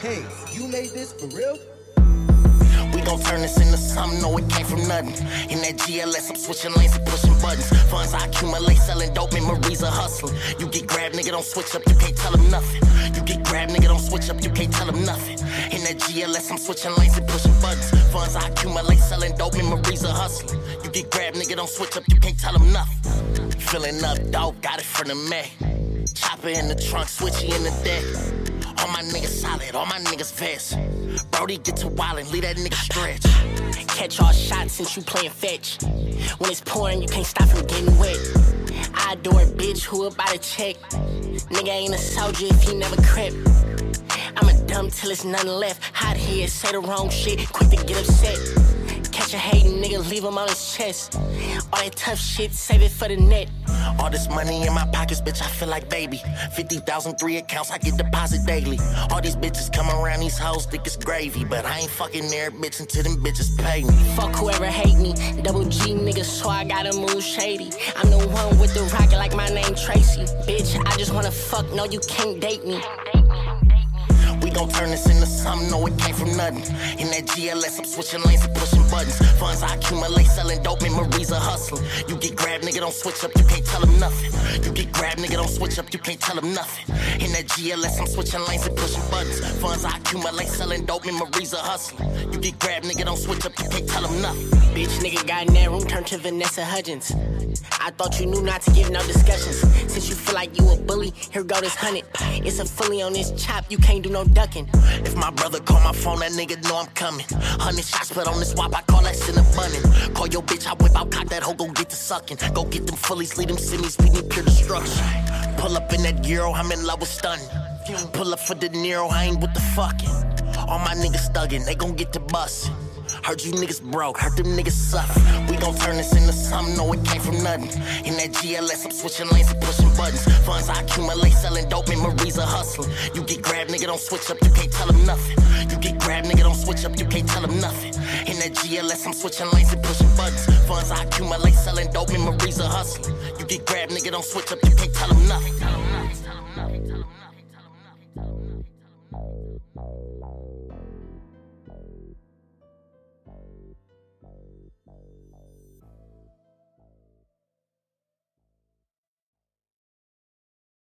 Hey, you made this for real? We gon' turn this into something, no, it came from nothing. In that GLS, I'm switching lanes and pushing buttons. Funds I accumulate, selling dope, memories of hustling. You get grabbed, nigga, don't switch up, you can't tell them nothing. You get grabbed, nigga, don't switch up, you can't tell them nothing. In that GLS, I'm switching lanes and pushing buttons. Funds I accumulate, selling dope, memories of hustling. You get grabbed, nigga, don't switch up, you can't tell them nothing. Filling up dope, got it from the May. Chopper in the trunk, switchy in the deck. All my niggas solid, all my niggas vest. Brody get to wildin', leave that nigga stretch. Catch all shots since you playin' fetch. When it's pouring, you can't stop from getting wet. I adore a bitch who about to check. Nigga ain't a soldier if he never crept. I'm a dumb till it's nothing left. Hot head, say the wrong shit, quick to get upset. Catch a hating nigga, leave him on his chest. All that tough shit, save it for the net. All this money in my pockets, bitch, I feel like baby. 50,000, three accounts, I get deposit daily. All these bitches come around these hoes, think it's gravy. But I ain't fucking there, bitch, until them bitches pay me. Fuck whoever hate me. Double G nigga, so I gotta move shady. I'm the one with the rocket like my name Tracy. Bitch, I just wanna fuck, no, you can't date me. Gon' turn this into something, no, it came from nothing. In that GLS, I'm switching lanes and pushing buttons. Funds I accumulate, selling dope, memories of hustling. You get grabbed, nigga, don't switch up, you can't tell them nothing. You get grabbed, nigga, don't switch up, you can't tell them nothing. In that GLS, I'm switching lanes and pushing buttons. Funds I accumulate, selling dope, memories of hustling. You get grabbed, nigga, don't switch up, you can't tell them nothing. Bitch, nigga got in that room, turned to Vanessa Hudgens. I thought you knew not to give no discussions. Like you a bully, here go this hundred. It's a fully on this chop, you can't do no ducking. If my brother call my phone, that nigga know I'm coming. Hundred shots, but on this wop, I call that shit a bunnin'. Call your bitch, I whip out, cock that hoe, go get the sucking. Go get them fullies, lead them semis, we need pure destruction. Pull up in that gyro, I'm in love with stunning. Pull up for the Nero, I ain't with the fucking. All my niggas thuggin', they gon' get the bus. Heard you niggas broke, heard them niggas suffer. We gon' turn this into something, no, it came from nothing. In that GLS, I'm switching lanes and pushing buttons. Funds I accumulate, selling dope, memories of hustling. You get grabbed, nigga, don't switch up, you can't tell them nothing. You get grabbed, nigga, don't switch up, you can't tell them nothing. In that GLS, I'm switching lanes and pushing buttons. Funds I accumulate, selling dope, memories of hustling. You get grabbed, nigga, don't switch up, you can't tell them nothing.